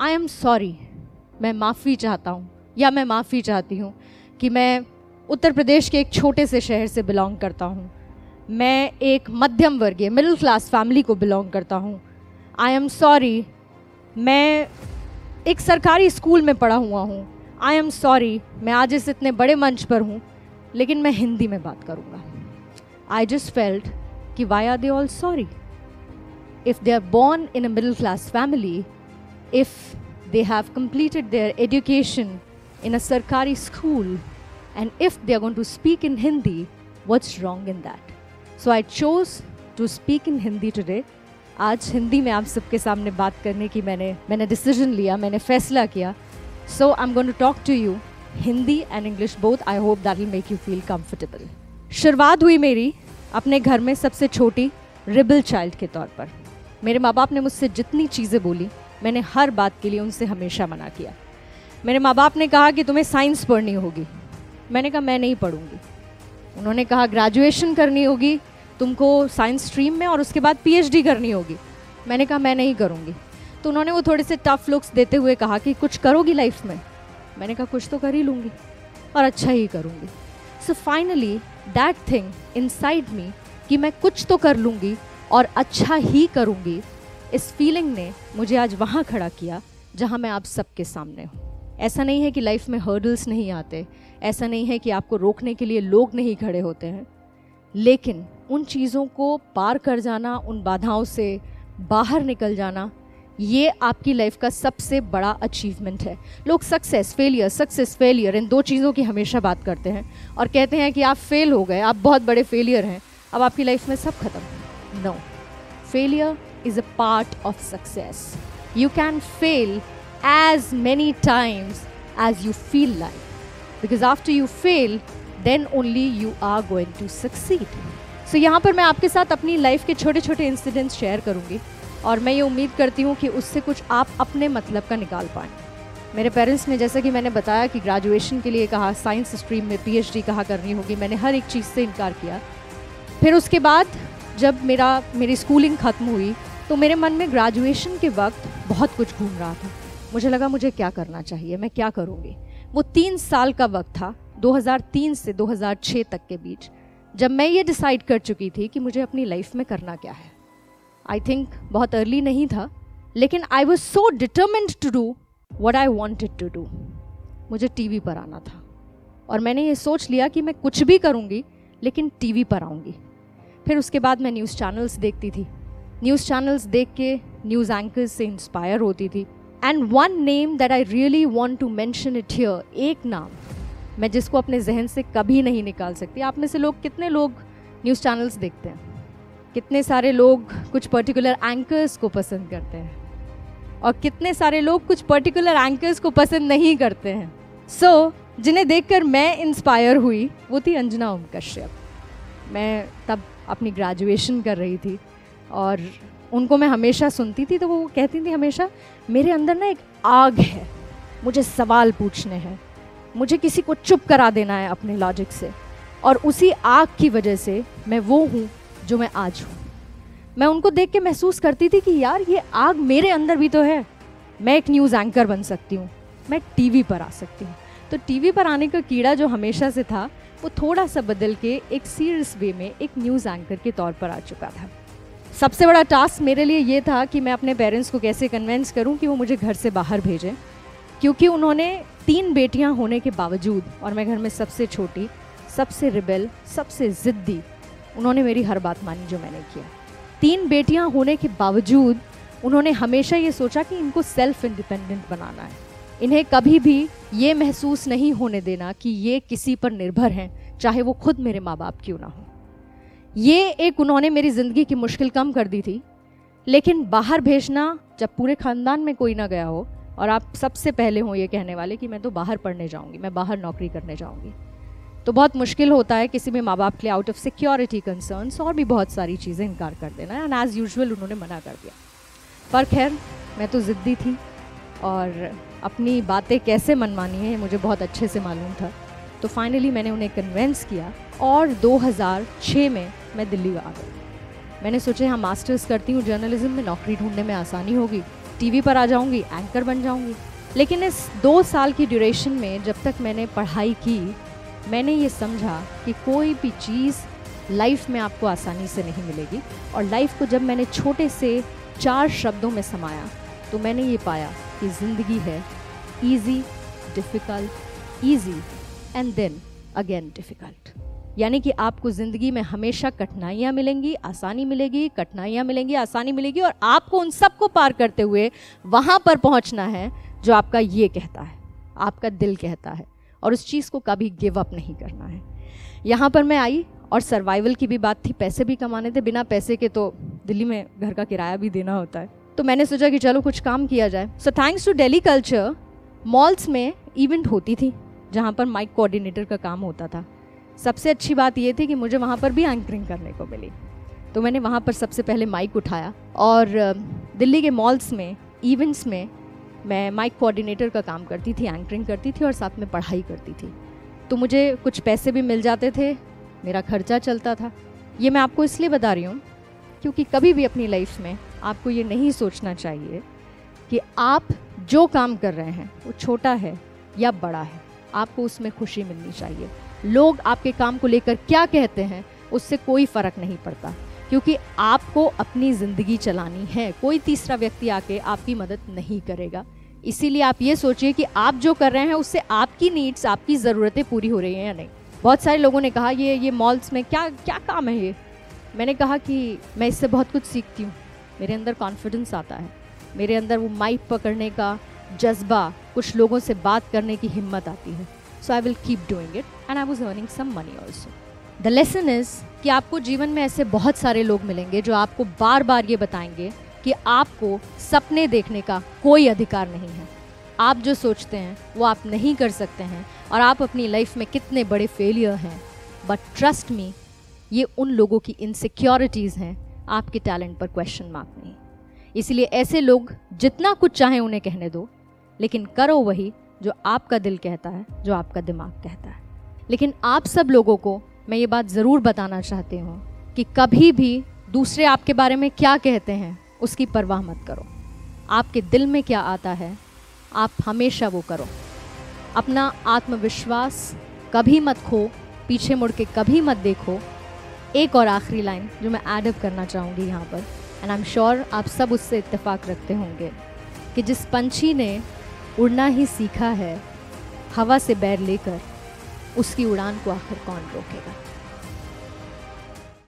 I am sorry मैं माफ़ी चाहता हूँ या मैं माफ़ी चाहती हूँ कि मैं उत्तर प्रदेश के एक छोटे से शहर से बिलोंग करता हूँ। मैं एक मध्यम वर्गीय मिडिल क्लास फैमिली को बिलोंग करता हूँ। आई एम सॉरी मैं एक सरकारी स्कूल में पढ़ा हुआ हूँ। आई एम सॉरी मैं आज इस इतने बड़े मंच पर हूँ, लेकिन मैं हिंदी में बात करूँगा। आई जस्ट फेल्ट कि why are they all sorry if they are born in a middle class family if they have completed their education in a sarkari school, and if they are going to speak in hindi, what's wrong in that? So i chose to speak in hindi today. आज हिंदी में आप सबके सामने बात करने की मैंने मैंने डिसीज़न लिया, मैंने फैसला किया। So I am going to talk to you Hindi and English both I hope that will make you feel comfortable शुरुआत हुई मेरी अपने घर में सबसे छोटी रिबल चाइल्ड के तौर पर। मेरे माँ बाप ने मुझसे जितनी चीज़ें बोली मैंने हर बात के लिए उनसे हमेशा मना किया। मेरे माँ बाप ने कहा कि तुम्हें साइंस पढ़नी होगी। मैंने कहा, मैं नहीं पढ़ूँगी। उन्होंने कहा, ग्रेजुएशन करनी होगी, तुमको साइंस स्ट्रीम में और उसके बाद पीएचडी करनी होगी। मैंने कहा, मैं नहीं करूँगी। तो उन्होंने वो थोड़े से टफ लुक्स देते हुए कहा कि, कुछ करोगी लाइफ में? मैंने कहा, कुछ तो कर ही लूँगी और अच्छा ही करूँगी। So finally that thing in me कि मैं कुछ तो कर लूँगी और अच्छा ही करूँगी इस फीलिंग ने मुझे आज वहाँ खड़ा किया, जहाँ मैं आप सबके सामने हूँ। ऐसा नहीं है कि लाइफ में हर्डल्स नहीं आते, ऐसा नहीं है कि आपको रोकने के लिए लोग नहीं खड़े होते हैं। लेकिन उन चीज़ों को पार कर जाना, उन बाधाओं से बाहर निकल जाना, ये आपकी लाइफ का सबसे बड़ा अचीवमेंट है। लोग सक्सेस फेलियर सक्सेस फेलियर इन दो चीज़ों की हमेशा बात करते हैं और कहते हैं कि आप फेल हो गए, आप बहुत बड़े फेलियर हैं, अब आपकी लाइफ में सब खत्म। No failure is a part of success. You can fail as many times as you feel like. Because after you fail, then only you are going to succeed. So so, यहाँ पर मैं आपके साथ अपनी life के छोटे छोटे incidents share करूँगी और मैं ये उम्मीद करती हूँ कि उससे कुछ आप अपने मतलब का निकाल पाएँ मेरे पेरेंट्स ने जैसा कि मैंने बताया कि ग्रेजुएशन के लिए कहा साइंस स्ट्रीम में पीएचडी कहा करनी होगी मैंने हर एक चीज़ से इनकार किया फिर उसके बाद जब मेरा मेरी स्कूलिंग ख़त्म हुई तो मेरे मन में ग्रेजुएशन के वक्त बहुत कुछ घूम रहा था। मुझे लगा मुझे क्या करना चाहिए, मैं क्या करूँगी? वो तीन साल का वक्त था 2003 से 2006 तक के बीच, जब मैं ये डिसाइड कर चुकी थी कि मुझे अपनी लाइफ में करना क्या है। आई थिंक बहुत अर्ली नहीं था, लेकिन I was so determined to do what I wanted to do मुझे टीवी पर आना था, और मैंने ये सोच लिया कि मैं कुछ भी करूँगी, लेकिन टीवी पर आऊँगी। फिर उसके बाद मैं न्यूज़ चैनल्स देखती थी न्यूज़ चैनल्स देख के न्यूज़ एंकर्स से इंस्पायर होती थी। And one name that I really want to mention it here एक नाम मैं जिसको अपने जहन से कभी नहीं निकाल सकती। आप में से लोग कितने लोग न्यूज़ चैनल्स देखते हैं? कितने सारे लोग कुछ पर्टिकुलर एंकर्स को पसंद करते हैं? और कितने सारे लोग कुछ पर्टिकुलर एंकर्स को पसंद नहीं करते हैं? सो so, जिन्हें देखकर मैं इंस्पायर हुई वो थी अंजना ओम कश्यप मैं तब अपनी ग्रेजुएशन कर रही थी। और उनको मैं हमेशा सुनती थी तो वो कहती थी हमेशा, मेरे अंदर ना एक आग है, मुझे सवाल पूछने हैं, मुझे किसी को चुप करा देना है अपने लॉजिक से, और उसी आग की वजह से मैं वो हूँ जो मैं आज हूँ। मैं उनको देख के महसूस करती थी कि यार, ये आग मेरे अंदर भी तो है। मैं एक न्यूज़ एंकर बन सकती हूँ, मैं टीवी पर आ सकती हूँ। तो टीवी पर आने का कीड़ा जो हमेशा से था, वो थोड़ा सा बदल के एक सीरियस वे में एक न्यूज़ एंकर के तौर पर आ चुका था। सबसे बड़ा टास्क मेरे लिए ये था कि मैं अपने पेरेंट्स को कैसे कन्वेंस करूँ कि वो मुझे घर से बाहर भेजें। क्योंकि उन्होंने तीन बेटियाँ होने के बावजूद, और मैं घर में सबसे छोटी, सबसे रिबेल सबसे ज़िद्दी, उन्होंने मेरी हर बात मानी जो मैंने किया तीन बेटियाँ होने के बावजूद, उन्होंने हमेशा ये सोचा कि इनको सेल्फ इंडिपेंडेंट बनाना है। इन्हें कभी भी ये महसूस नहीं होने देना कि ये किसी पर निर्भर हैं, चाहे वो खुद मेरे माँ बाप क्यों ना हो। ये एक उन्होंने मेरी ज़िंदगी की मुश्किल कम कर दी थी। लेकिन बाहर भेजना, जब पूरे ख़ानदान में कोई ना गया हो, और आप सबसे पहले हों ये कहने वाले कि मैं तो बाहर पढ़ने जाऊँगी, मैं बाहर नौकरी करने जाऊँगी। तो बहुत मुश्किल होता है किसी भी माँ बाप के लिए आउट ऑफ़ सिक्योरिटी कंसर्न्स और भी बहुत सारी चीज़ें इनकार कर देना एंड एज़ यूजल उन्होंने मना कर दिया। पर खैर, मैं तो ज़िद्दी थी और अपनी बातें कैसे मनवानी है मुझे बहुत अच्छे से मालूम था। तो फाइनली मैंने उन्हें कन्वेंस किया और 2006 में मैं दिल्ली आ गई। मैंने सोचा हाँ मास्टर्स करती हूँ जर्नलिज्म में नौकरी ढूँढने में आसानी होगी टीवी पर आ जाऊँगी एंकर बन जाऊँगी। लेकिन इस दो साल की ड्यूरेशन में जब तक मैंने पढ़ाई की, मैंने ये समझा कि कोई भी चीज़ लाइफ में आपको आसानी से नहीं मिलेगी। और लाइफ को जब मैंने छोटे से चार शब्दों में समाया तो मैंने ये पाया कि ज़िंदगी है easy difficult easy and then again difficult यानी कि आपको ज़िंदगी में हमेशा कठिनाइयाँ मिलेंगी, आसानी मिलेगी, कठिनाइयाँ मिलेंगी, आसानी मिलेगी और आपको उन सबको पार करते हुए वहाँ पर पहुँचना है जो आपका ये कहता है, आपका दिल कहता है और उस चीज़ को कभी गिव अप नहीं करना है। यहाँ पर मैं आई और सर्वाइवल की भी बात थी, पैसे भी कमाने थे, बिना पैसे के तो दिल्ली में घर का किराया भी देना होता है। तो मैंने सोचा कि चलो कुछ काम किया जाए। So thanks to daily culture malls में इवेंट होती थी। जहाँ पर माइक कोऑर्डिनेटर का काम होता था। सबसे अच्छी बात ये थी कि मुझे वहाँ पर भी एंकरिंग करने को मिली। तो मैंने वहाँ पर सबसे पहले माइक उठाया और दिल्ली के मॉल्स में इवेंट्स में मैं माइक कोऑर्डिनेटर का काम करती थी एंकरिंग करती थी और साथ में पढ़ाई करती थी। तो मुझे कुछ पैसे भी मिल जाते थे, मेरा खर्चा चलता था। ये मैं आपको इसलिए बता रही हूँ क्योंकि कभी भी अपनी लाइफ में आपको ये नहीं सोचना चाहिए कि आप जो काम कर रहे हैं, वो छोटा है या बड़ा है। आपको उसमें खुशी मिलनी चाहिए। लोग आपके काम को लेकर क्या कहते हैं, उससे कोई फ़र्क नहीं पड़ता। क्योंकि आपको अपनी ज़िंदगी चलानी है। कोई तीसरा व्यक्ति आके आपकी मदद नहीं करेगा। इसीलिए आप ये सोचिए कि आप जो कर रहे हैं, उससे आपकी नीड्स आपकी ज़रूरतें पूरी हो रही हैं या नहीं। बहुत सारे लोगों ने कहा, ये ये मॉल्स में क्या क्या काम है ये? मैंने कहा कि मैं इससे बहुत कुछ सीखती हूँ। मेरे अंदर कॉन्फिडेंस आता है। मेरे अंदर वो माइक पकड़ने का जज्बा कुछ लोगों से बात करने की हिम्मत आती है। So I will keep doing it and I was earning some money also the lesson is कि आपको जीवन में ऐसे बहुत सारे लोग मिलेंगे जो आपको बार बार ये बताएँगे कि आपको सपने देखने का कोई अधिकार नहीं है। आप जो सोचते हैं, वो आप नहीं कर सकते हैं और आप अपनी लाइफ में कितने बड़े फेलियर हैं। बट ट्रस्ट मी ये उन लोगों की इनसिक्योरिटीज़ हैं आपके टैलेंट पर क्वेश्चन मार्क नहीं। इसलिए ऐसे लोग जितना कुछ चाहें उन्हें कहने दो। लेकिन करो वही जो आपका दिल कहता है, जो आपका दिमाग कहता है। लेकिन आप सब लोगों को मैं ये बात ज़रूर बताना चाहती हूँ कि कभी भी दूसरे आपके बारे में क्या कहते हैं, उसकी परवाह मत करो। आपके दिल में क्या आता है, आप हमेशा वो करो। अपना आत्मविश्वास कभी मत खो, पीछे मुड़ के कभी मत देखो। एक और आखिरी लाइन जो मैं एडअप करना चाहूँगी यहाँ पर एंड आई एम श्योर आप सब उससे इत्तेफाक रखते होंगे कि जिस पंछी ने उड़ना ही सीखा है। हवा से बैर लेकर उसकी उड़ान को आखिर कौन रोकेगा?